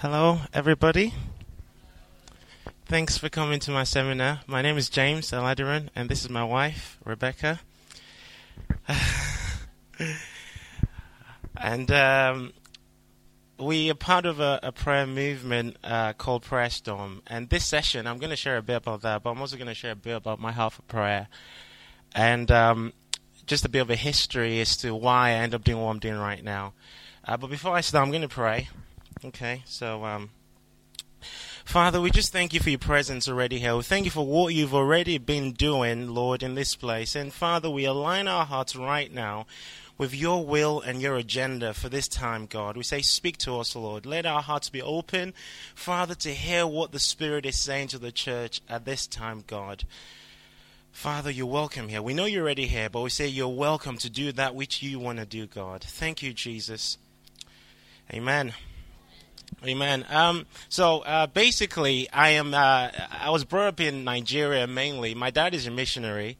Hello, everybody. Thanks for coming to my seminar. My name is James Aladiran, and this is my wife, Rebecca. and um, we are part of a, a prayer movement uh, called Prayer Storm. And this session, I'm going to share a bit about that, but I'm also going to share a bit about my heart for prayer. And um, just a bit of a history as to why I end up doing what I'm doing right now. Uh, but before I start, I'm going to pray. Okay, so um, Father, we just thank you for your presence already here. We thank you for what you've already been doing, Lord, in this place. And Father, we align our hearts right now with your will and your agenda for this time, God. We say, Speak to us, Lord. Let our hearts be open, Father, to hear what the Spirit is saying to the church at this time, God. Father, you're welcome here. We know you're already here, but we say you're welcome to do that which you want to do, God. Thank you, Jesus. Amen. Amen. Um, so uh, basically, I am. Uh, I was brought up in Nigeria mainly. My dad is a missionary.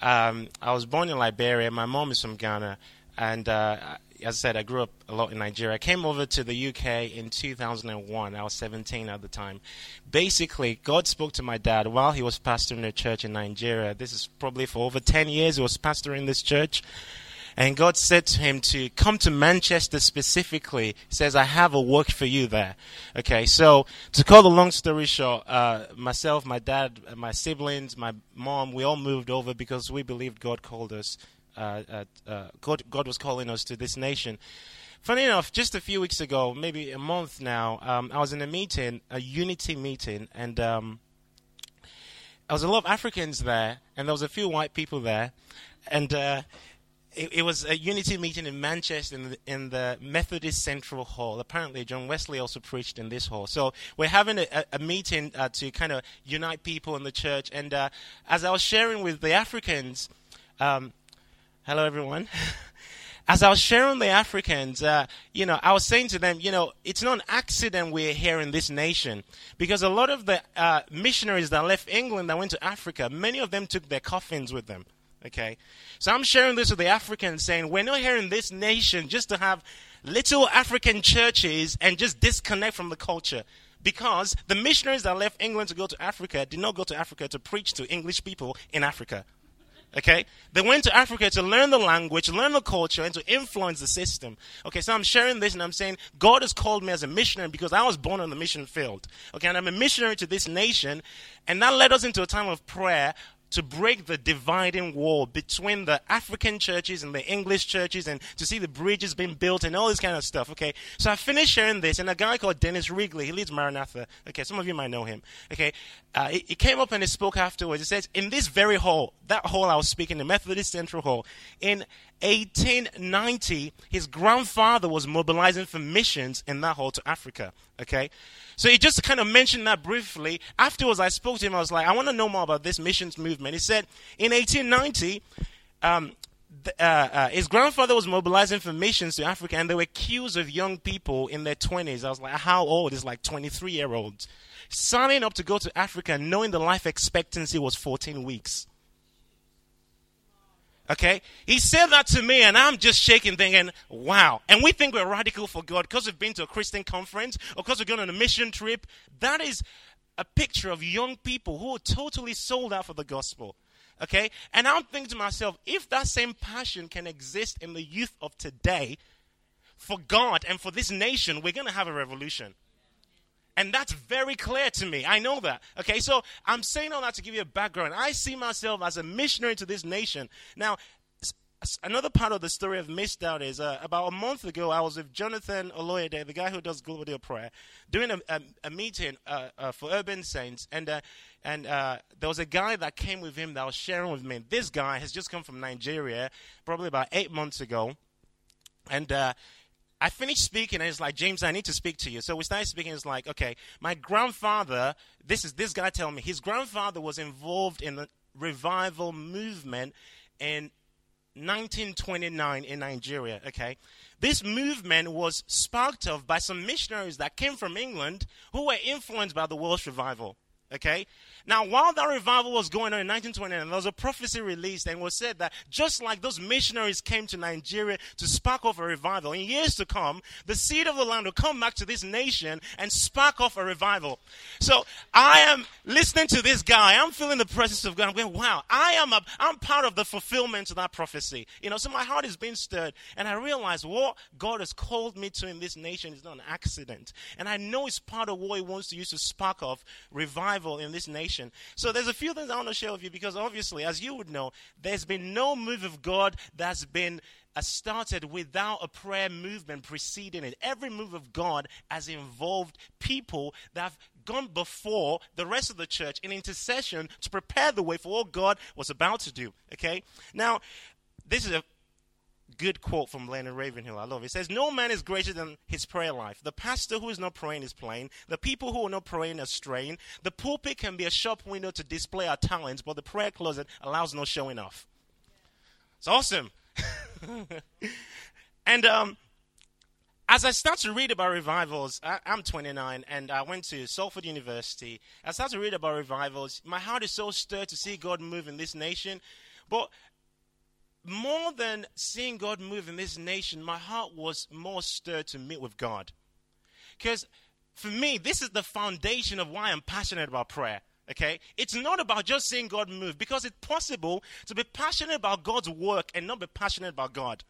Um, I was born in Liberia. My mom is from Ghana, and uh, as I said, I grew up a lot in Nigeria. I came over to the UK in 2001. I was 17 at the time. Basically, God spoke to my dad while he was pastoring a church in Nigeria. This is probably for over 10 years. He was pastoring this church. And God said to him to come to Manchester specifically. He says, I have a work for you there. Okay, so to call the long story short, uh, myself, my dad, my siblings, my mom, we all moved over because we believed God called us. Uh, uh, God, God was calling us to this nation. Funny enough, just a few weeks ago, maybe a month now, um, I was in a meeting, a unity meeting, and um, there was a lot of Africans there, and there was a few white people there, and uh, it, it, was a unity meeting in Manchester in the, in the, Methodist Central Hall. Apparently, John Wesley also preached in this hall. So we're having a, a meeting uh, to kind of unite people in the church. And uh, as I was sharing with the Africans, um, hello everyone. as I was sharing with the Africans, uh, you know, I was saying to them, you know, it's not an accident we're here in this nation because a lot of the uh, missionaries that left England that went to Africa, many of them took their coffins with them. Okay? So I'm sharing this with the Africans saying we're not here in this nation just to have little African churches and just disconnect from the culture. Because the missionaries that left England to go to Africa did not go to Africa to preach to English people in Africa. Okay? They went to Africa to learn the language, learn the culture, and to influence the system. Okay, so I'm sharing this and I'm saying God has called me as a missionary because I was born on the mission field. Okay, and I'm a missionary to this nation, and that led us into a time of prayer to break the dividing wall between the African churches and the English churches and to see the bridges being built and all this kind of stuff. Okay. So I finished sharing this and a guy called Dennis Wrigley, he leads Maranatha. Okay. Some of you might know him. Okay. Uh, he, he, came up and he spoke afterwards. He says, in this very hall, that hall I was speaking, the Methodist Central Hall, in 1890, his grandfather was mobilizing for missions in that hall to Africa. Okay. So he just kind of mentioned that briefly. Afterwards, I spoke to him. I was like, I want to know more about this missions movement. He said, in 1890, um, uh, uh, his grandfather was mobilizing for missions to Africa, and there were queues of young people in their 20s. I was like, how old? It's like 23 year olds signing up to go to Africa, knowing the life expectancy was 14 weeks. Okay? He said that to me, and I'm just shaking, thinking, wow. And we think we're radical for God because we've been to a Christian conference or because we've gone on a mission trip. That is a picture of young people who are totally sold out for the gospel. Okay? And I'm thinking to myself, if that same passion can exist in the youth of today for God and for this nation, we're going to have a revolution. And that's very clear to me. I know that. Okay, so I'm saying all that to give you a background. I see myself as a missionary to this nation. Now, another part of the story I've missed out is uh, about a month ago, I was with Jonathan Oloyede, the guy who does Global Day of Prayer, doing a, a, a meeting uh, uh, for Urban Saints. And, uh, and uh, there was a guy that came with him that was sharing with me. This guy has just come from Nigeria, probably about eight months ago. And uh, I finished speaking and it's like, James, I need to speak to you. So we started speaking. It's like, okay, my grandfather, this is this guy telling me, his grandfather was involved in the revival movement in 1929 in Nigeria, okay? This movement was sparked off by some missionaries that came from England who were influenced by the Welsh revival. Okay? Now, while that revival was going on in 1929, there was a prophecy released and was said that just like those missionaries came to Nigeria to spark off a revival, in years to come, the seed of the land will come back to this nation and spark off a revival. So I am listening to this guy. I'm feeling the presence of God. I'm going, wow, I am a, I'm part of the fulfillment of that prophecy. You know, so my heart is being stirred. And I realize what God has called me to in this nation is not an accident. And I know it's part of what He wants to use to spark off revival in this nation nation. So there's a few things I want to share with you because obviously, as you would know, there's been no move of God that's been uh, started without a prayer movement preceding it. Every move of God has involved people that have gone before the rest of the church in intercession to prepare the way for what God was about to do. Okay? Now, this is a good quote from Leonard Ravenhill. I love it. It says, No man is greater than his prayer life. The pastor who is not praying is playing. The people who are not praying are straying. The pulpit can be a shop window to display our talents, but the prayer closet allows no showing off. It's awesome. and um, as I start to read about revivals, I, am 29 and I went to Salford University. I start to read about revivals. My heart is so stirred to see God move in this nation. But more than seeing God move in this nation, my heart was more stirred to meet with God. Because for me, this is the foundation of why I'm passionate about prayer. Okay? It's not about just seeing God move because it's possible to be passionate about God's work and not be passionate about God.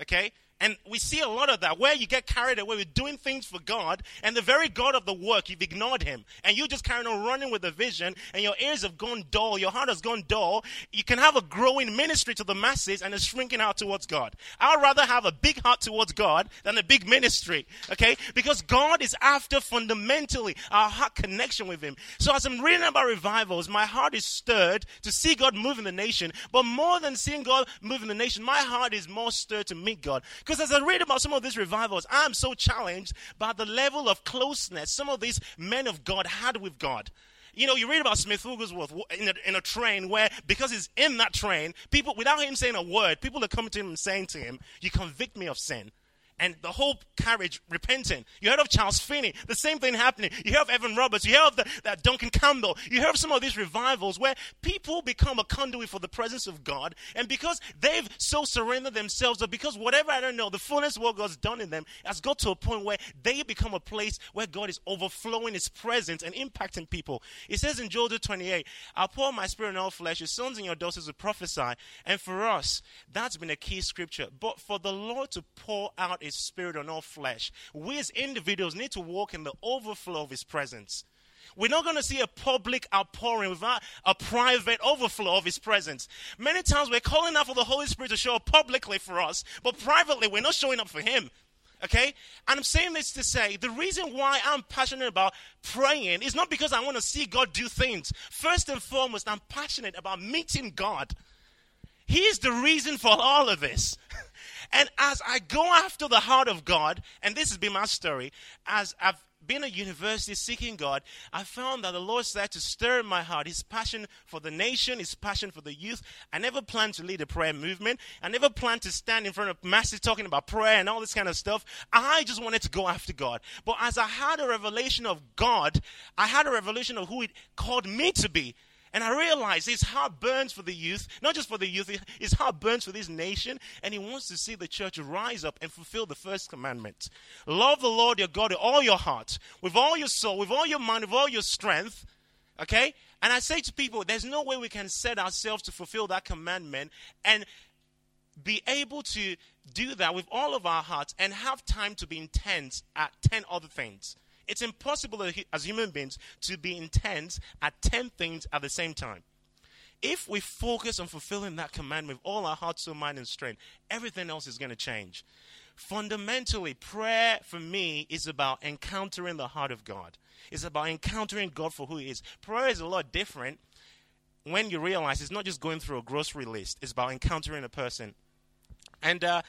Okay? And we see a lot of that where you get carried away with doing things for God and the very God of the work, you've ignored him. And you're just carrying on running with the vision and your ears have gone dull, your heart has gone dull. You can have a growing ministry to the masses and it's shrinking out towards God. I'd rather have a big heart towards God than a big ministry. Okay? Because God is after fundamentally our heart connection with him. So as I'm reading about revivals, my heart is stirred to see God move in the nation. But more than seeing God move in the nation, my heart is more stirred to meet God. Because as I read about some of these revivals, I'm so challenged by the level of closeness some of these men of God had with God. You know, you read about Smith Wigglesworth in a, in a train where, because he's in that train, people, without him saying a word, people are coming to him and saying to him, You convict me of sin and the whole carriage repenting. You heard of Charles Finney, the same thing happening. You hear of Evan Roberts, you hear of the, that Duncan Campbell, you hear of some of these revivals where people become a conduit for the presence of God, and because they've so surrendered themselves, or because whatever I don't know, the fullness of what God's done in them has got to a point where they become a place where God is overflowing His presence and impacting people. It says in Joel 28, I'll pour my spirit on all flesh, your sons and your daughters will prophesy. And for us, that's been a key scripture. But for the Lord to pour out his spirit on all flesh. We as individuals need to walk in the overflow of his presence. We're not going to see a public outpouring without a private overflow of His presence. Many times we're calling out for the Holy Spirit to show up publicly for us, but privately we're not showing up for Him. Okay? And I'm saying this to say the reason why I'm passionate about praying is not because I want to see God do things. First and foremost, I'm passionate about meeting God. He is the reason for all of this. And as I go after the heart of God, and this has been my story, as I've been at university seeking God, I found that the Lord said to stir in my heart his passion for the nation, his passion for the youth. I never planned to lead a prayer movement. I never planned to stand in front of masses talking about prayer and all this kind of stuff. I just wanted to go after God. But as I had a revelation of God, I had a revelation of who he called me to be. And I realize his heart burns for the youth, not just for the youth, his heart burns for this nation, and he wants to see the church rise up and fulfill the first commandment. Love the Lord your God with all your heart, with all your soul, with all your mind, with all your strength. Okay? And I say to people, there's no way we can set ourselves to fulfill that commandment and be able to do that with all of our hearts and have time to be intense at 10 other things. It's impossible as human beings to be intense at 10 things at the same time. If we focus on fulfilling that command with all our heart, soul, mind, and strength, everything else is going to change. Fundamentally, prayer for me is about encountering the heart of God. It's about encountering God for who He is. Prayer is a lot different when you realize it's not just going through a grocery list, it's about encountering a person. And uh,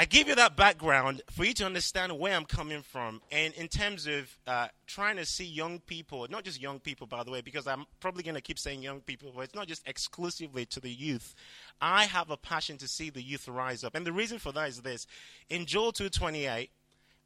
I give you that background for you to understand where I'm coming from, and in terms of uh, trying to see young people, not just young people, by the way, because I'm probably going to keep saying young people, but it's not just exclusively to the youth. I have a passion to see the youth rise up, and the reason for that is this: in Joel 2:28,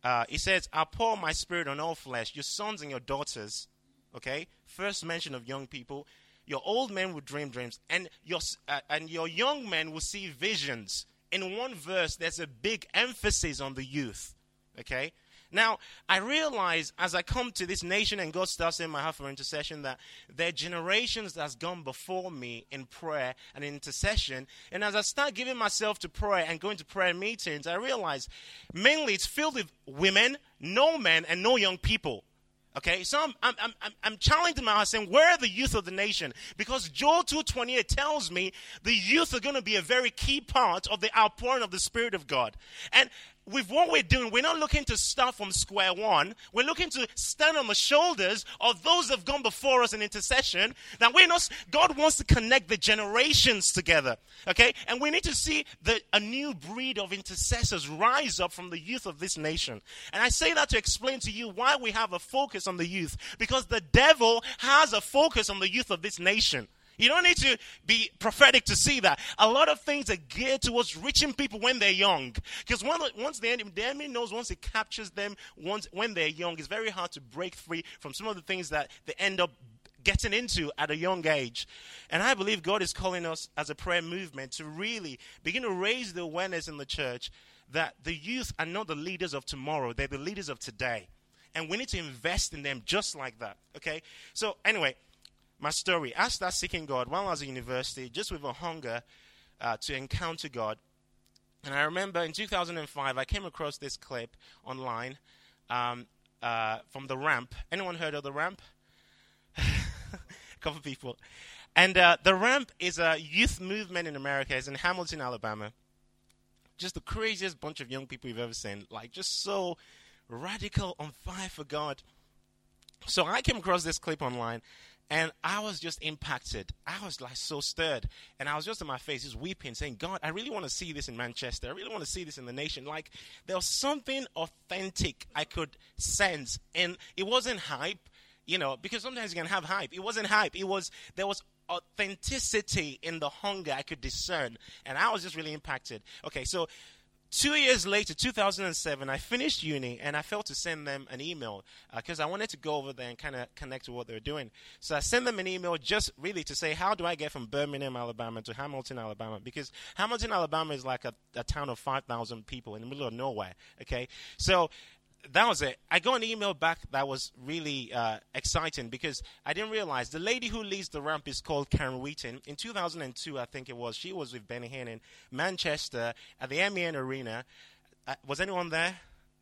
uh, it says, "I pour my spirit on all flesh. Your sons and your daughters Okay? First mention of young people. Your old men will dream dreams, and your, uh, and your young men will see visions. In one verse, there's a big emphasis on the youth. Okay? Now, I realize as I come to this nation and God starts in my heart for intercession that there are generations that's gone before me in prayer and in intercession. And as I start giving myself to prayer and going to prayer meetings, I realize mainly it's filled with women, no men, and no young people. Okay, so I'm, I'm, I'm, I'm challenging saying, where are the youth of the nation? Because Joel 2.28 tells me the youth are going to be a very key part of the outpouring of the Spirit of God. And with what we're doing, we're not looking to start from square one. We're looking to stand on the shoulders of those that have gone before us in intercession. That we're not, God wants to connect the generations together. Okay? And we need to see the, a new breed of intercessors rise up from the youth of this nation. And I say that to explain to you why we have a focus on the youth. Because the devil has a focus on the youth of this nation. You don't need to be prophetic to see that. A lot of things are geared towards reaching people when they're young. Because once the enemy, the enemy knows once it captures them once when they're young, it's very hard to break free from some of the things that they end up getting into at a young age. And I believe God is calling us as a prayer movement to really begin to raise the awareness in the church that the youth are not the leaders of tomorrow, they're the leaders of today. And we need to invest in them just like that. Okay? So, anyway, my story. I started seeking God while I was at university, just with a hunger uh, to encounter God. And I remember in 2005, I came across this clip online um, uh, from the Ramp. Anyone heard of the Ramp? a couple people. And uh, the Ramp is a youth movement in America. It's in Hamilton, Alabama. Just the craziest bunch of young people you've ever seen. Like, just so radical, on fire for God. So I came across this clip online and I was just impacted. I was like so stirred. And I was just in my face, just weeping, saying, God, I really want to see this in Manchester. I really want to see this in the nation. Like, there was something authentic I could sense. And it wasn't hype, you know, because sometimes you can have hype. It wasn't hype. It was, there was authenticity in the hunger I could discern. And I was just really impacted. Okay, so Two years later, 2007, I finished uni and I felt to send them an email because uh, I wanted to go over there and kind of connect to what they're doing. So I sent them an email just really to say, how do I get from Birmingham, Alabama to Hamilton, Alabama? Because Hamilton, Alabama is like a, a town of 5,000 people in the middle of nowhere. Okay. So that was it. I got an email back that was really uh, exciting because I didn't realize the lady who leads the ramp is called Karen Wheaton. In 2002, I think it was, she was with Benny Hinn in Manchester at the MEN Arena. Uh, was anyone there?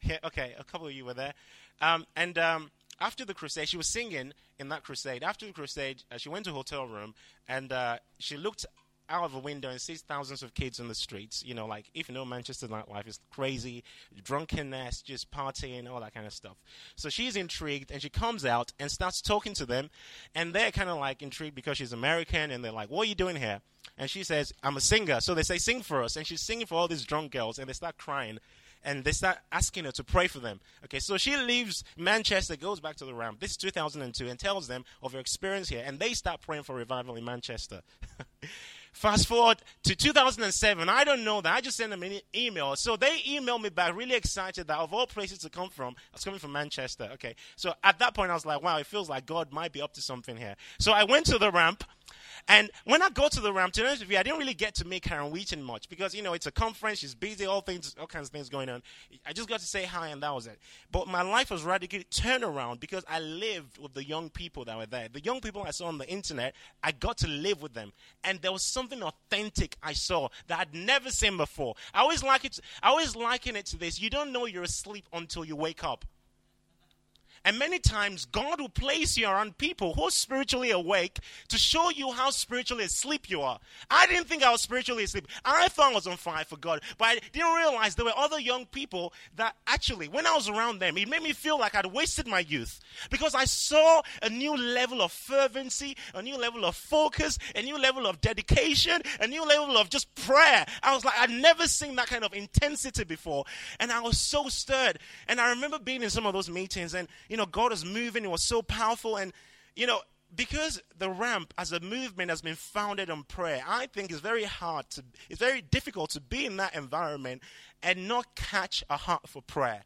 Yeah, okay, a couple of you were there. Um, and um, after the crusade, she was singing in that crusade. After the crusade, uh, she went to a hotel room and uh, she looked out of a window and sees thousands of kids on the streets. You know, like if you know Manchester nightlife is crazy, drunkenness, just partying, all that kind of stuff. So she's intrigued and she comes out and starts talking to them, and they're kind of like intrigued because she's American and they're like, "What are you doing here?" And she says, "I'm a singer." So they say, "Sing for us," and she's singing for all these drunk girls, and they start crying and they start asking her to pray for them. Okay, so she leaves Manchester, goes back to the ramp. This is 2002, and tells them of her experience here, and they start praying for revival in Manchester. Fast forward to 2007. I don't know that. I just sent them an email. So they emailed me back, really excited that of all places to come from, I was coming from Manchester. Okay. So at that point, I was like, wow, it feels like God might be up to something here. So I went to the ramp. And when I got to the ramp, to be honest with you, I didn't really get to meet Karen Wheaton much because, you know, it's a conference, she's busy, all things, all kinds of things going on. I just got to say hi and that was it. But my life was radically turned around because I lived with the young people that were there. The young people I saw on the internet, I got to live with them. And there was something authentic I saw that I'd never seen before. I always like it, I always liken it to this. You don't know you're asleep until you wake up. And many times, God will place you around people who are spiritually awake to show you how spiritually asleep you are. I didn't think I was spiritually asleep. I thought I was on fire for God. But I didn't realize there were other young people that actually, when I was around them, it made me feel like I'd wasted my youth. Because I saw a new level of fervency, a new level of focus, a new level of dedication, a new level of just prayer. I was like, I'd never seen that kind of intensity before. And I was so stirred. And I remember being in some of those meetings and you know, God was moving. It was so powerful. And, you know, because the ramp as a movement has been founded on prayer, I think it's very hard to, it's very difficult to be in that environment and not catch a heart for prayer.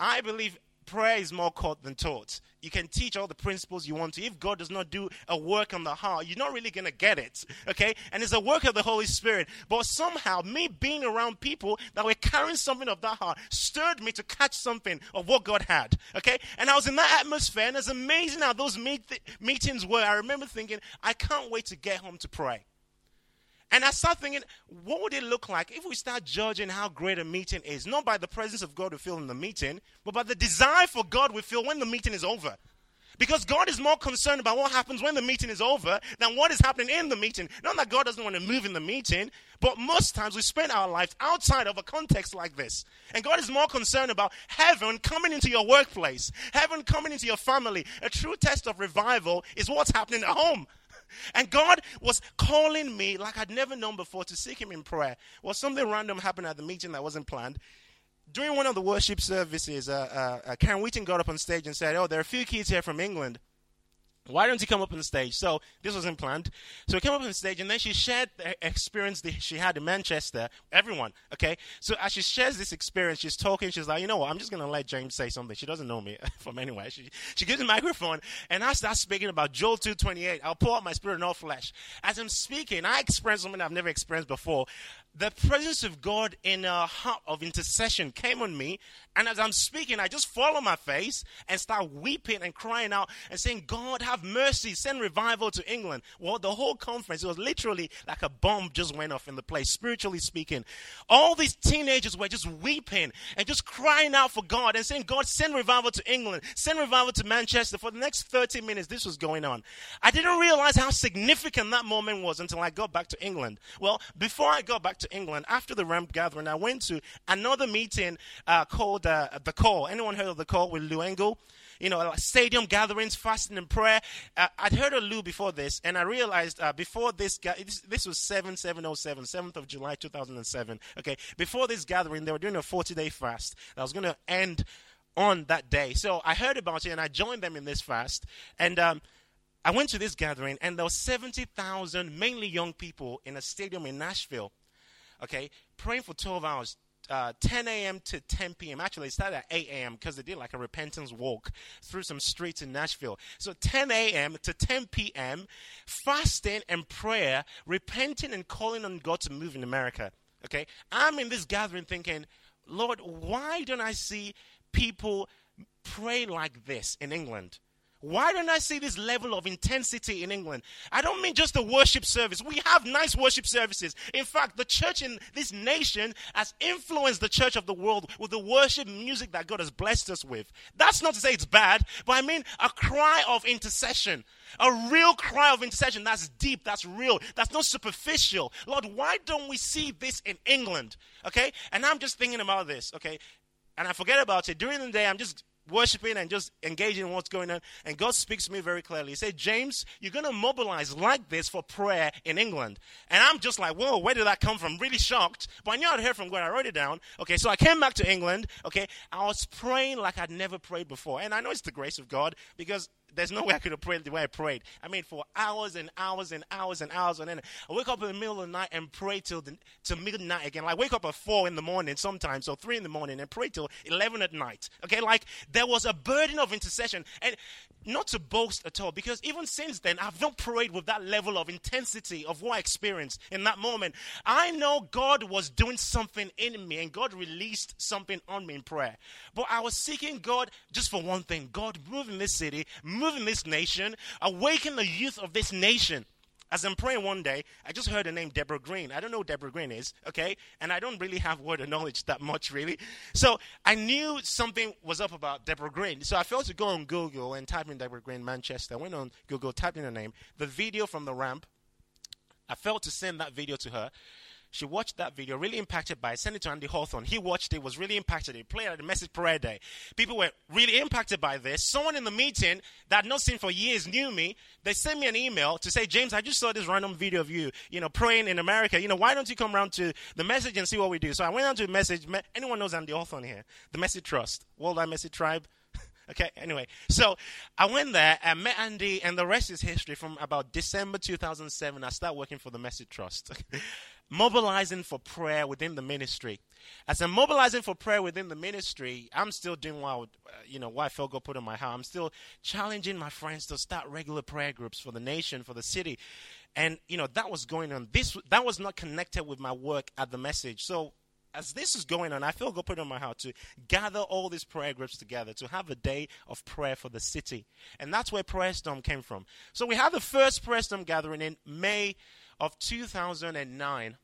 I believe prayer is more caught than taught. You can teach all the principles you want to. If God does not do a work on the heart, you're not really going to get it. Okay? And it's a work of the Holy Spirit. But somehow, me being around people that were carrying something of that heart stirred me to catch something of what God had. Okay? And I was in that atmosphere, and it's amazing how those meet- meetings were. I remember thinking, I can't wait to get home to pray. And I start thinking, what would it look like if we start judging how great a meeting is? Not by the presence of God we feel in the meeting, but by the desire for God we feel when the meeting is over. Because God is more concerned about what happens when the meeting is over than what is happening in the meeting. Not that God doesn't want to move in the meeting, but most times we spend our lives outside of a context like this. And God is more concerned about heaven coming into your workplace, heaven coming into your family. A true test of revival is what's happening at home. And God was calling me like I'd never known before to seek Him in prayer. Well, something random happened at the meeting that wasn't planned. During one of the worship services, uh, uh, uh, Karen Wheaton got up on stage and said, Oh, there are a few kids here from England why don't you come up on stage? So this wasn't planned. So he came up on stage, and then she shared the experience that she had in Manchester. Everyone, okay. So as she shares this experience, she's talking. She's like, you know what? I'm just gonna let James say something. She doesn't know me from anywhere. She she gives the microphone, and I start speaking about Joel 2:28. I'll pour out my spirit in all flesh. As I'm speaking, I experience something I've never experienced before. The presence of God in a heart of intercession came on me, and as I'm speaking, I just fall on my face and start weeping and crying out and saying, God, have mercy, send revival to England. Well, the whole conference, it was literally like a bomb just went off in the place, spiritually speaking. All these teenagers were just weeping and just crying out for God and saying, God, send revival to England, send revival to Manchester. For the next 30 minutes, this was going on. I didn't realize how significant that moment was until I got back to England. Well, before I got back to England, after the ramp gathering, I went to another meeting uh, called uh, The Call. Anyone heard of The Call with Lou Engle? you know, like stadium gatherings, fasting and prayer. Uh, I'd heard of Lou before this, and I realized uh, before this, ga- this, this was 7707, 7th of July 2007. Okay, before this gathering, they were doing a 40 day fast that was going to end on that day. So I heard about it and I joined them in this fast. And um, I went to this gathering, and there were 70,000, mainly young people, in a stadium in Nashville. Okay, praying for 12 hours, uh, 10 a.m. to 10 p.m. Actually, it started at 8 a.m. because they did like a repentance walk through some streets in Nashville. So 10 a.m. to 10 p.m., fasting and prayer, repenting and calling on God to move in America. Okay, I'm in this gathering thinking, Lord, why don't I see people pray like this in England? Why don't I see this level of intensity in England? I don't mean just the worship service. We have nice worship services. In fact, the church in this nation has influenced the church of the world with the worship music that God has blessed us with. That's not to say it's bad, but I mean a cry of intercession. A real cry of intercession that's deep, that's real, that's not superficial. Lord, why don't we see this in England? Okay? And I'm just thinking about this, okay? And I forget about it. During the day, I'm just worshiping and just engaging in what's going on. And God speaks to me very clearly. He said, James, you're going to mobilize like this for prayer in England. And I'm just like, whoa, where did that come from? Really shocked. But I knew I'd heard from God. I wrote it down. Okay, so I came back to England. Okay, I was praying like I'd never prayed before. And I know it's the grace of God because there's no way I could have prayed the way I prayed. I mean, for hours and hours and hours and hours. And then I wake up in the middle of the night and pray till, the, till midnight again. Like, wake up at 4 in the morning sometimes, or 3 in the morning, and pray till 11 at night. Okay, like, there was a burden of intercession. And not to boast at all, because even since then, I've not prayed with that level of intensity of what I experienced in that moment. I know God was doing something in me, and God released something on me in prayer. But I was seeking God just for one thing God, move in this city, move in this nation, awaken the youth of this nation. As I'm praying one day, I just heard the name Deborah Green. I don't know who Deborah Green is, okay? And I don't really have word of knowledge that much, really. So I knew something was up about Deborah Green. So I felt to go on Google and type in Deborah Green Manchester. I went on Google, typed in her name, the video from the ramp. I felt to send that video to her. She watched that video, really impacted by it. Sent it to Andy Hawthorne. He watched it, was really impacted. He played at the message prayer day. People were really impacted by this. Someone in the meeting that I'd not seen for years knew me. They sent me an email to say, James, I just saw this random video of you, you know, praying in America. You know, why don't you come around to the message and see what we do? So I went on to the message. Anyone knows Andy Hawthorne here? The Message Trust, Worldwide Message Tribe. Okay, anyway, so I went there and met Andy, and the rest is history. From about December 2007, I started working for the Message Trust. mobilizing for prayer within the ministry. As I'm mobilizing for prayer within the ministry, I'm still doing what, uh, you know, what I felt God put in my heart. I'm still challenging my friends to start regular prayer groups for the nation, for the city. And, you know, that was going on. This, that was not connected with my work at the message. So as this is going on, I feel God put on my heart to gather all these prayer groups together to have a day of prayer for the city. And that's where Prayer Storm came from. So we had the first Prayer Storm gathering in May of 2009.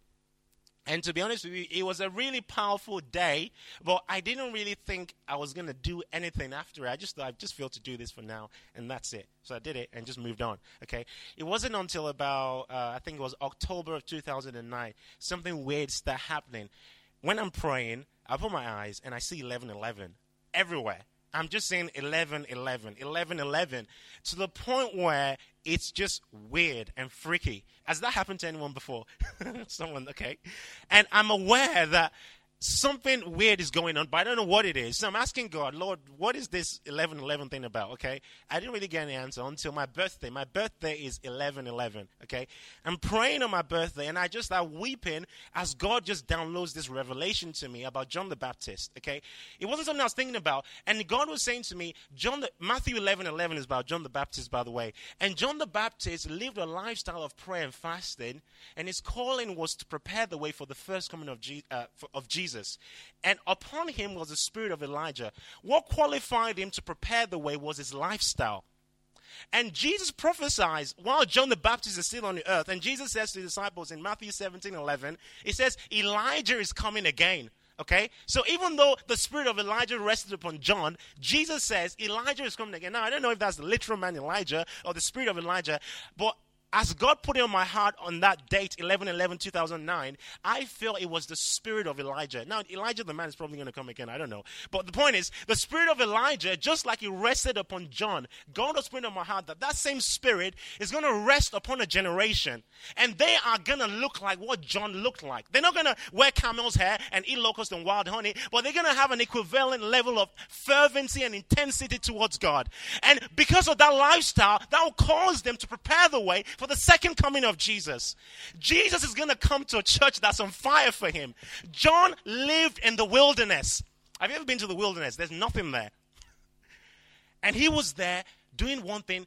And to be honest with you, it was a really powerful day, but I didn't really think I was going to do anything after it. I just thought I just feel to do this for now, and that's it. So I did it and just moved on. Okay. It wasn't until about, uh, I think it was October of 2009, something weird started happening. When I'm praying, I put my eyes and I see 1111 everywhere. I'm just saying 11, 11, 11, 11, to the point where it's just weird and freaky. Has that happened to anyone before? Someone, okay. And I'm aware that something weird is going on, but I don't know what it is. So I'm asking God, Lord, what is this 11 11 thing about? Okay. I didn't really get an answer until my birthday. My birthday is 11 11. Okay. I'm praying on my birthday and I just start weeping as God just downloads this revelation to me about John the Baptist. Okay. It wasn't something I was thinking about. And God was saying to me, John, the, Matthew 11 11 is about John the Baptist, by the way. And John the Baptist lived a lifestyle of prayer and fasting, and his calling was to prepare the way for the first coming of, Je- uh, of Jesus. Jesus. And upon him was the spirit of Elijah. What qualified him to prepare the way was his lifestyle. And Jesus prophesies while John the Baptist is still on the earth. And Jesus says to the disciples in Matthew 17 11, He says, Elijah is coming again. Okay? So even though the spirit of Elijah rested upon John, Jesus says Elijah is coming again. Now, I don't know if that's the literal man Elijah or the spirit of Elijah, but as God put it on my heart on that date, 11 11 2009, I feel it was the spirit of Elijah. Now, Elijah the man is probably going to come again. I don't know. But the point is, the spirit of Elijah, just like it rested upon John, God was putting on my heart that that same spirit is going to rest upon a generation. And they are going to look like what John looked like. They're not going to wear camel's hair and eat locusts and wild honey, but they're going to have an equivalent level of fervency and intensity towards God. And because of that lifestyle, that will cause them to prepare the way for the second coming of Jesus. Jesus is going to come to a church that's on fire for him. John lived in the wilderness. Have you ever been to the wilderness? There's nothing there. And he was there doing one thing,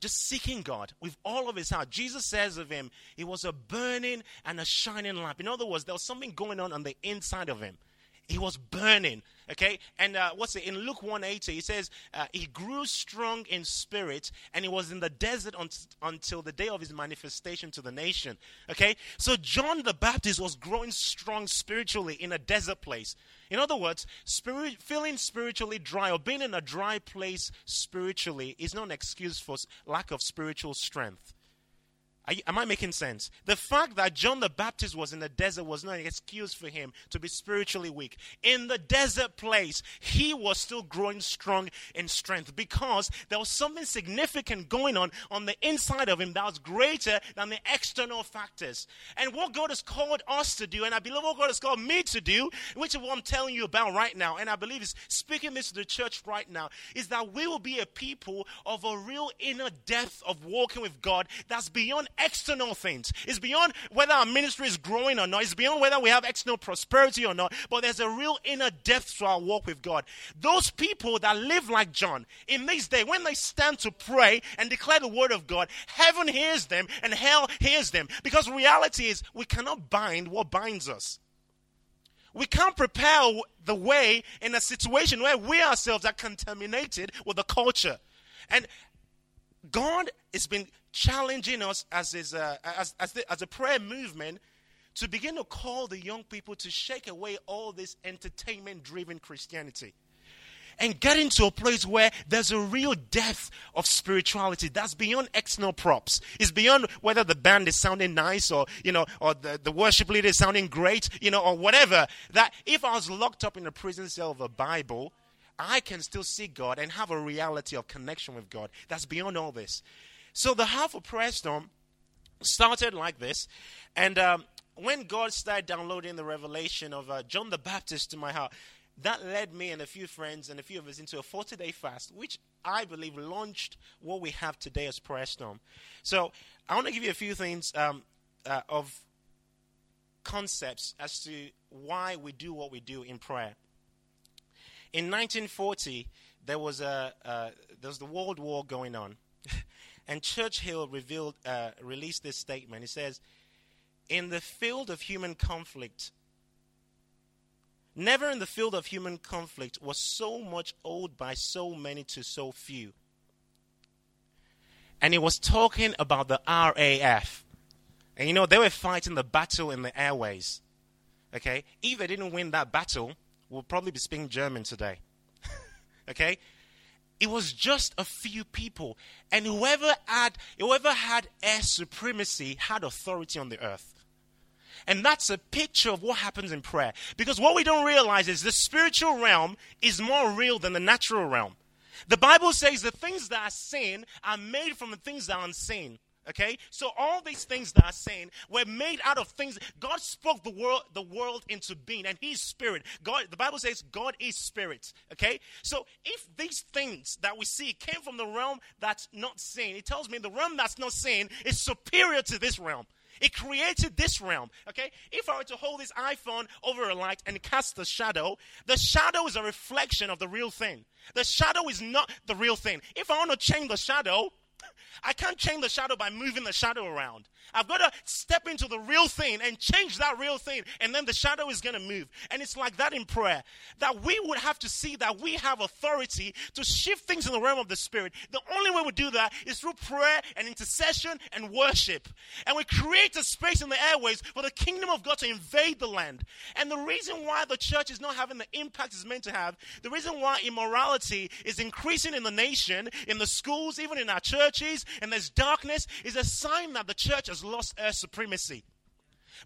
just seeking God with all of his heart. Jesus says of him, he was a burning and a shining lamp. In other words, there was something going on on the inside of him. He was burning. Okay, and uh, what's it in Luke 180? He says uh, he grew strong in spirit, and he was in the desert un- until the day of his manifestation to the nation. Okay, so John the Baptist was growing strong spiritually in a desert place. In other words, spirit, feeling spiritually dry or being in a dry place spiritually is not an excuse for lack of spiritual strength. You, am I making sense? The fact that John the Baptist was in the desert was not an excuse for him to be spiritually weak. In the desert place, he was still growing strong in strength because there was something significant going on on the inside of him that was greater than the external factors. And what God has called us to do, and I believe what God has called me to do, which is what I'm telling you about right now, and I believe is speaking this to the church right now, is that we will be a people of a real inner depth of walking with God that's beyond external things. It's beyond whether our ministry is growing or not. It's beyond whether we have external prosperity or not. But there's a real inner depth to our walk with God. Those people that live like John in this day, when they stand to pray and declare the word of God, heaven hears them and hell hears them. Because reality is we cannot bind what binds us. We can't prepare the way in a situation where we ourselves are contaminated with the culture. And God has been challenging us as, his, uh, as, as, the, as a prayer movement to begin to call the young people to shake away all this entertainment driven Christianity and get into a place where there's a real depth of spirituality that's beyond external props. It's beyond whether the band is sounding nice or, you know, or the, the worship leader is sounding great, you know, or whatever. That if I was locked up in a prison cell of a Bible, I can still see God and have a reality of connection with God that's beyond all this. So the half of prayer storm started like this, and um, when God started downloading the revelation of uh, John the Baptist to my heart, that led me and a few friends and a few of us into a 40 day fast, which I believe launched what we have today as Prayer Storm. So I want to give you a few things um, uh, of concepts as to why we do what we do in prayer. In 1940, there was a uh, there was the World War going on, and Churchill revealed uh, released this statement. He says, "In the field of human conflict, never in the field of human conflict was so much owed by so many to so few." And he was talking about the RAF. And you know, they were fighting the battle in the airways. Okay? If they didn't win that battle, we'll probably be speaking German today. okay? It was just a few people. And whoever had whoever had air supremacy had authority on the earth. And that's a picture of what happens in prayer. Because what we don't realize is the spiritual realm is more real than the natural realm. The Bible says the things that are seen are made from the things that are unseen. Okay? So all these things that are saying were made out of things. God spoke the world, the world into being, and He's spirit. God, the Bible says God is spirit. Okay? So if these things that we see came from the realm that's not seen, it tells me the realm that's not seen is superior to this realm. It created this realm. Okay? If I were to hold this iPhone over a light and cast the shadow, the shadow is a reflection of the real thing. The shadow is not the real thing. If I want to change the shadow, I can't change the shadow by moving the shadow around. I've got to step into the real thing and change that real thing, and then the shadow is going to move. And it's like that in prayer that we would have to see that we have authority to shift things in the realm of the Spirit. The only way we do that is through prayer and intercession and worship. And we create a space in the airways for the kingdom of God to invade the land. And the reason why the church is not having the impact it's meant to have, the reason why immorality is increasing in the nation, in the schools, even in our churches, and there's darkness, is a sign that the church has lost air supremacy.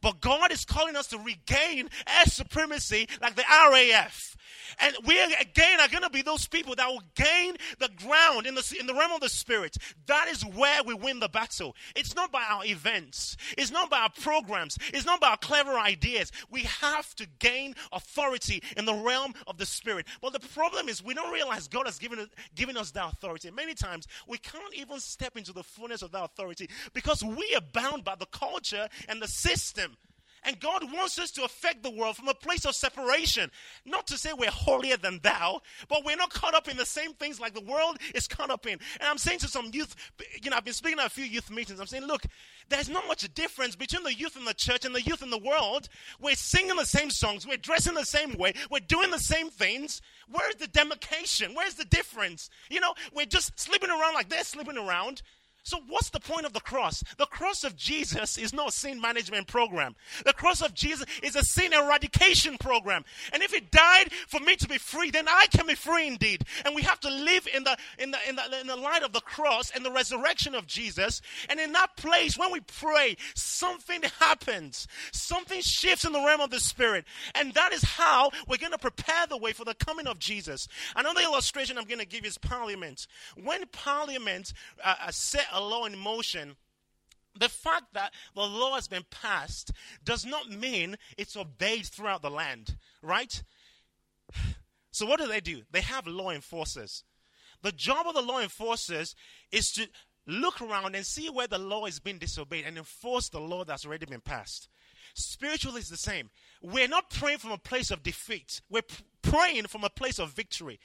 But God is calling us to regain air supremacy like the RAF. And we again are going to be those people that will gain the ground in the, in the realm of the spirit. That is where we win the battle. It's not by our events, it's not by our programs, it's not by our clever ideas. We have to gain authority in the realm of the spirit. But the problem is, we don't realize God has given, given us that authority. Many times, we can't even step into the fullness of that authority because we are bound by the culture and the system. And God wants us to affect the world from a place of separation. Not to say we're holier than thou, but we're not caught up in the same things like the world is caught up in. And I'm saying to some youth, you know, I've been speaking at a few youth meetings. I'm saying, look, there's not much difference between the youth in the church and the youth in the world. We're singing the same songs, we're dressing the same way, we're doing the same things. Where's the demarcation? Where's the difference? You know, we're just sleeping around like they're sleeping around. So, what's the point of the cross? The cross of Jesus is not a sin management program. The cross of Jesus is a sin eradication program. And if it died for me to be free, then I can be free indeed. And we have to live in the, in the, in the, in the light of the cross and the resurrection of Jesus. And in that place, when we pray, something happens. Something shifts in the realm of the Spirit. And that is how we're going to prepare the way for the coming of Jesus. Another illustration I'm going to give is Parliament. When Parliament uh, uh set a law in motion, the fact that the law has been passed does not mean it's obeyed throughout the land, right? So, what do they do? They have law enforcers. The job of the law enforcers is to look around and see where the law is being disobeyed and enforce the law that's already been passed. Spiritually, it's the same. We're not praying from a place of defeat. We're praying from a place of victory.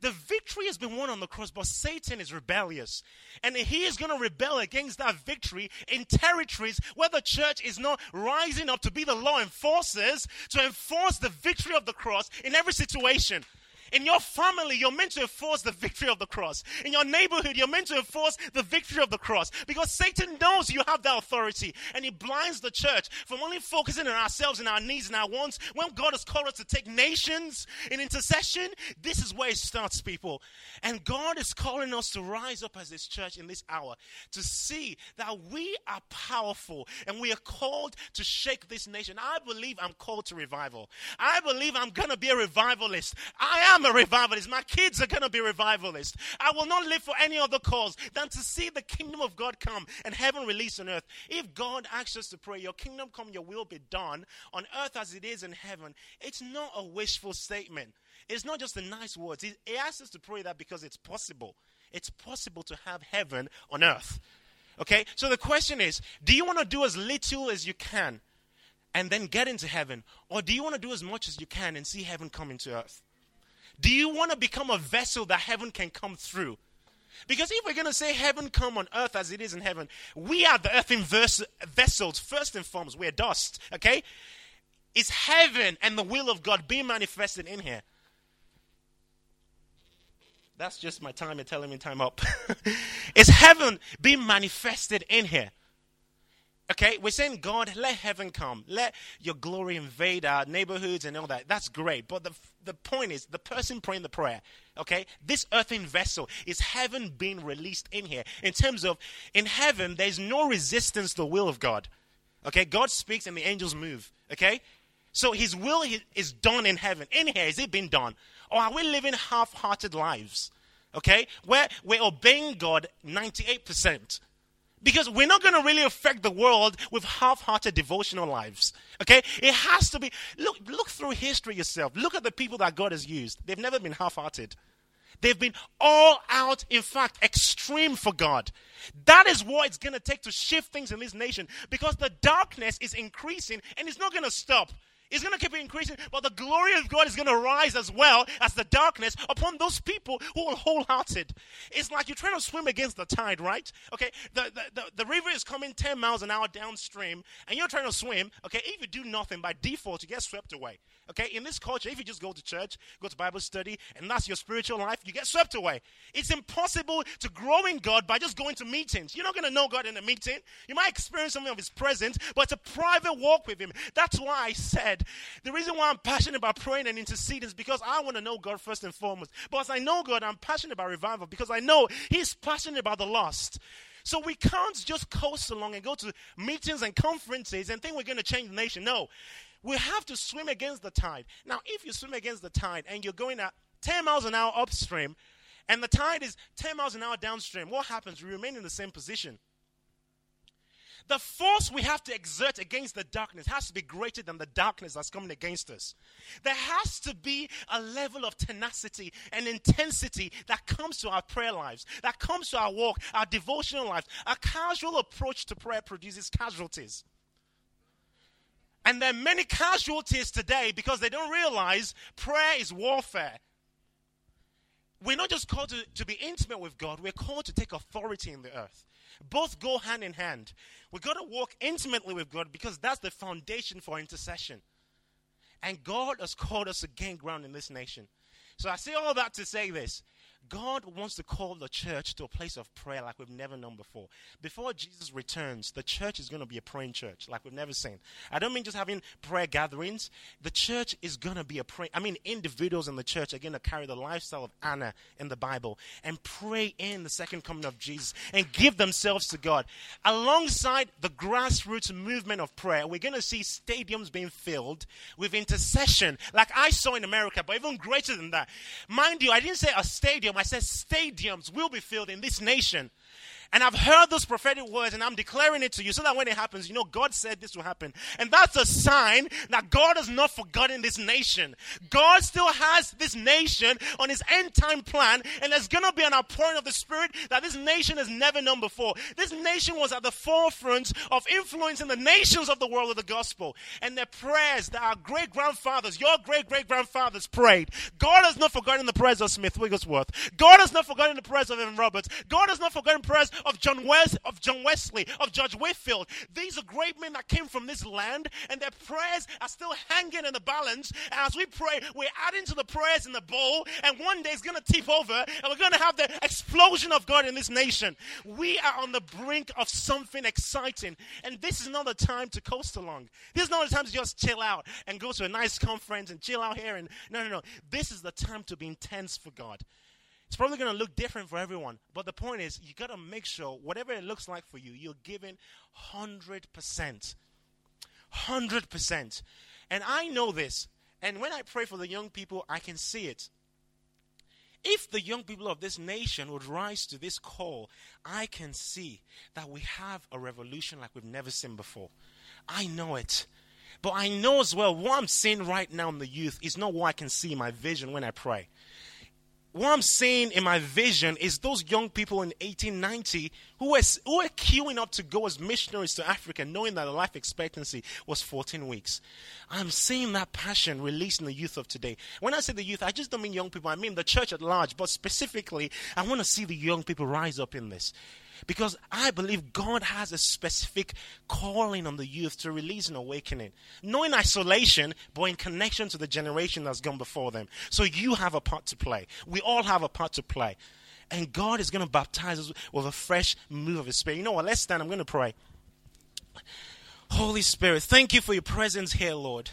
The victory has been won on the cross, but Satan is rebellious. And he is going to rebel against that victory in territories where the church is not rising up to be the law enforcers to enforce the victory of the cross in every situation. In your family, you're meant to enforce the victory of the cross. In your neighborhood, you're meant to enforce the victory of the cross because Satan knows you have that authority and he blinds the church from only focusing on ourselves and our needs and our wants. When God has called us to take nations in intercession, this is where it starts, people. And God is calling us to rise up as this church in this hour to see that we are powerful and we are called to shake this nation. I believe I'm called to revival. I believe I'm going to be a revivalist. I am am a revivalist. My kids are going to be revivalists. I will not live for any other cause than to see the kingdom of God come and heaven released on earth. If God asks us to pray, Your kingdom come, Your will be done on earth as it is in heaven, it's not a wishful statement. It's not just a nice words. He asks us to pray that because it's possible. It's possible to have heaven on earth. Okay? So the question is do you want to do as little as you can? and then get into heaven? Or do you want to do as much as you can and see heaven come into earth? Do you want to become a vessel that heaven can come through? Because if we're going to say heaven come on earth as it is in heaven, we are the earthen vessels, first and foremost. We're dust, okay? It's heaven and the will of God being manifested in here. That's just my time and telling me time up. it's heaven being manifested in here. Okay, we're saying, God, let heaven come. Let your glory invade our neighborhoods and all that. That's great. But the, the point is, the person praying the prayer, okay, this earthen vessel is heaven being released in here. In terms of, in heaven, there's no resistance to the will of God. Okay, God speaks and the angels move. Okay, so his will is done in heaven. In here, is it being done? Or are we living half hearted lives? Okay, where we're obeying God 98%. Because we're not going to really affect the world with half-hearted devotional lives. Okay? It has to be look look through history yourself. Look at the people that God has used. They've never been half-hearted. They've been all out, in fact, extreme for God. That is what it's going to take to shift things in this nation because the darkness is increasing and it's not going to stop. It's going to keep increasing, but the glory of God is going to rise as well as the darkness upon those people who are wholehearted. It's like you're trying to swim against the tide, right? Okay, the, the, the, the river is coming 10 miles an hour downstream, and you're trying to swim. Okay, if you do nothing by default, you get swept away. Okay, in this culture, if you just go to church, go to Bible study, and that's your spiritual life, you get swept away. It's impossible to grow in God by just going to meetings. You're not going to know God in a meeting. You might experience something of His presence, but it's a private walk with Him. That's why I said the reason why I'm passionate about praying and interceding is because I want to know God first and foremost. But as I know God, I'm passionate about revival because I know He's passionate about the lost. So we can't just coast along and go to meetings and conferences and think we're going to change the nation. No. We have to swim against the tide. Now, if you swim against the tide and you're going at 10 miles an hour upstream and the tide is 10 miles an hour downstream, what happens? We remain in the same position. The force we have to exert against the darkness has to be greater than the darkness that's coming against us. There has to be a level of tenacity and intensity that comes to our prayer lives, that comes to our walk, our devotional lives. A casual approach to prayer produces casualties. And there are many casualties today because they don't realize prayer is warfare. We're not just called to, to be intimate with God, we're called to take authority in the earth. Both go hand in hand. We've got to walk intimately with God because that's the foundation for intercession. And God has called us to gain ground in this nation. So I say all that to say this God wants to call the church to a place of prayer like we've never known before. Before Jesus returns, the church is going to be a praying church like we've never seen. I don't mean just having prayer gatherings. The church is going to be a praying. I mean, individuals in the church are going to carry the lifestyle of Anna in the Bible and pray in the second coming of Jesus and give themselves to God. Alongside the grassroots movement of prayer, we're going to see stadiums being filled with intercession like I saw in America, but even greater than that. Mind you, I didn't say a stadium stadium. I said stadiums will be filled in this nation. And I've heard those prophetic words and I'm declaring it to you so that when it happens, you know, God said this will happen. And that's a sign that God has not forgotten this nation. God still has this nation on his end time plan and there's going to be an outpouring of the Spirit that this nation has never known before. This nation was at the forefront of influencing the nations of the world with the gospel. And the prayers that our great grandfathers, your great great grandfathers prayed. God has not forgotten the prayers of Smith Wigglesworth. God has not forgotten the prayers of Evan Roberts. God has not forgotten prayers of John, Wes- of John Wesley, of George Whitefield. These are great men that came from this land, and their prayers are still hanging in the balance. And as we pray, we're adding to the prayers in the bowl, and one day it's going to tip over, and we're going to have the explosion of God in this nation. We are on the brink of something exciting, and this is not the time to coast along. This is not the time to just chill out and go to a nice conference and chill out here. And no, no, no. This is the time to be intense for God. It's probably going to look different for everyone, but the point is, you got to make sure whatever it looks like for you, you're giving 100%. 100%. And I know this. And when I pray for the young people, I can see it. If the young people of this nation would rise to this call, I can see that we have a revolution like we've never seen before. I know it. But I know as well what I'm seeing right now in the youth is not what I can see in my vision when I pray what I'm seeing in my vision is those young people in 1890 who were, who were queuing up to go as missionaries to Africa, knowing that the life expectancy was 14 weeks. I'm seeing that passion released in the youth of today. When I say the youth, I just don't mean young people, I mean the church at large, but specifically, I want to see the young people rise up in this. Because I believe God has a specific calling on the youth to release an awakening. Not in isolation, but in connection to the generation that's gone before them. So you have a part to play. We all have a part to play. And God is going to baptize us with a fresh move of His Spirit. You know what? Let's stand. I'm going to pray. Holy Spirit, thank you for your presence here, Lord.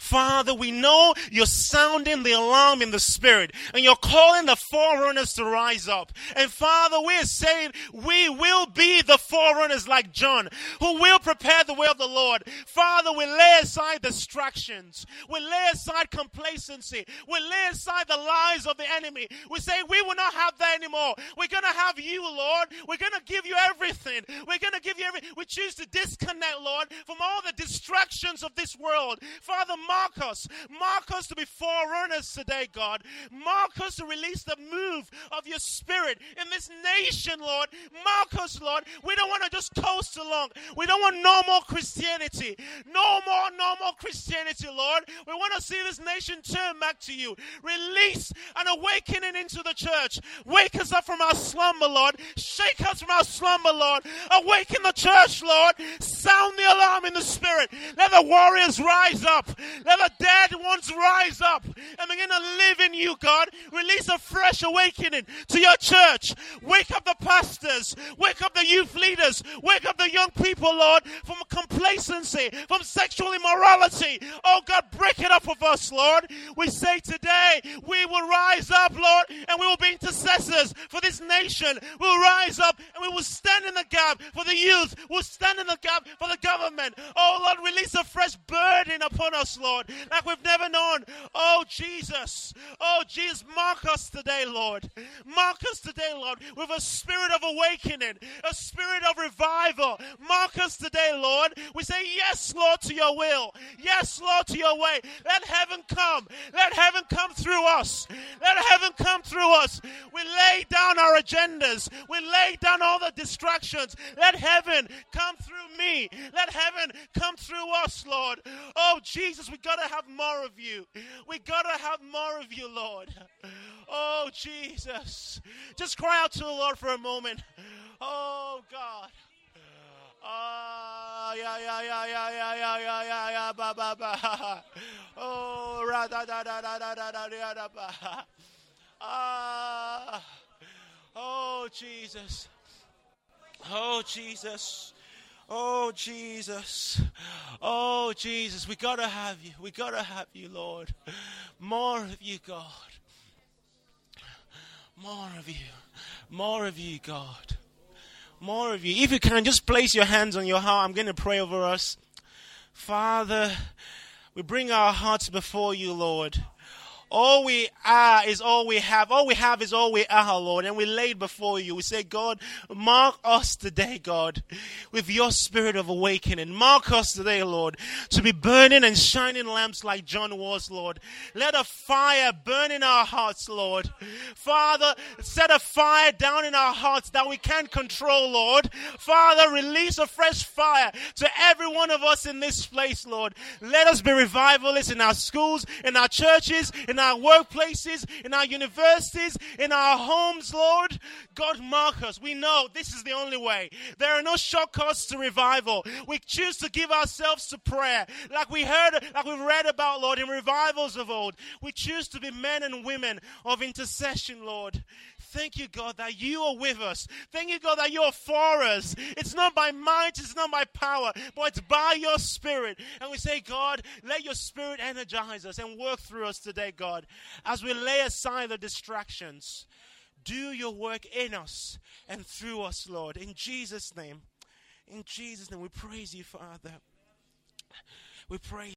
Father, we know you're sounding the alarm in the spirit and you're calling the forerunners to rise up. And Father, we're saying we will be the forerunners like John who will prepare the way of the Lord. Father, we lay aside distractions. We lay aside complacency. We lay aside the lies of the enemy. We say we will not have that anymore. We're going to have you, Lord. We're going to give you everything. We're going to give you everything. We choose to disconnect, Lord, from all the distractions of this world. Father, Mark us. Mark us to be forerunners today, God. Mark us to release the move of your spirit in this nation, Lord. Mark us, Lord. We don't want to just coast along. We don't want no more Christianity. No more no more Christianity, Lord. We want to see this nation turn back to you. Release an awakening into the church. Wake us up from our slumber, Lord. Shake us from our slumber, Lord. Awaken the church, Lord. Sound the alarm in the spirit. Let the warriors rise up. Let the dead ones rise up and begin to live in you, God. Release a fresh awakening to your church. Wake up the pastors. Wake up the youth leaders. Wake up the young people, Lord, from complacency, from sexual immorality. Oh, God, break it up of us, Lord. We say today we will rise up, Lord, and we will be intercessors for this nation. We'll rise up and we will stand in the gap for the youth. We'll stand in the gap for the government. Oh, Lord, release a fresh burden upon us, Lord. Lord, like we've never known. Oh, Jesus. Oh, Jesus, mark us today, Lord. Mark us today, Lord, with a spirit of awakening, a spirit of revival. Mark us today, Lord. We say, Yes, Lord, to your will. Yes, Lord, to your way. Let heaven come. Let heaven come through us. Let heaven come through us. We lay down our agendas. We lay down all the distractions. Let heaven come through me. Let heaven come through us, Lord. Oh, Jesus, we got to have more of you. We got to have more of you, Lord. Oh, Jesus. Just cry out to the Lord for a moment. Oh, God. Ah, yeah, yeah, yeah, yeah, yeah, yeah, yeah, yeah, yeah, ba, ba, ba. Oh, ra, da, da, da, da, da, da, da, da, da, ba. Ah, oh, Jesus. Oh, Jesus. Oh, Jesus. Oh, Jesus. We got to have you. We got to have you, Lord. More of you, God. More of you. More of you, God. More of you. If you can, just place your hands on your heart. I'm going to pray over us. Father, we bring our hearts before you, Lord. All we are is all we have. All we have is all we are, Lord. And we lay before you. We say, God, mark us today, God, with your spirit of awakening. Mark us today, Lord, to be burning and shining lamps like John was, Lord. Let a fire burn in our hearts, Lord. Father, set a fire down in our hearts that we can't control, Lord. Father, release a fresh fire to every one of us in this place, Lord. Let us be revivalists in our schools, in our churches, in our workplaces, in our universities, in our homes, Lord. God, mark us. We know this is the only way. There are no shortcuts to revival. We choose to give ourselves to prayer, like we heard, like we've read about, Lord, in revivals of old. We choose to be men and women of intercession, Lord. Thank you, God, that you are with us. Thank you, God, that you are for us. It's not by might, it's not by power, but it's by your spirit. And we say, God, let your spirit energize us and work through us today, God, as we lay aside the distractions. Do your work in us and through us, Lord. In Jesus' name. In Jesus' name, we praise you, Father. We praise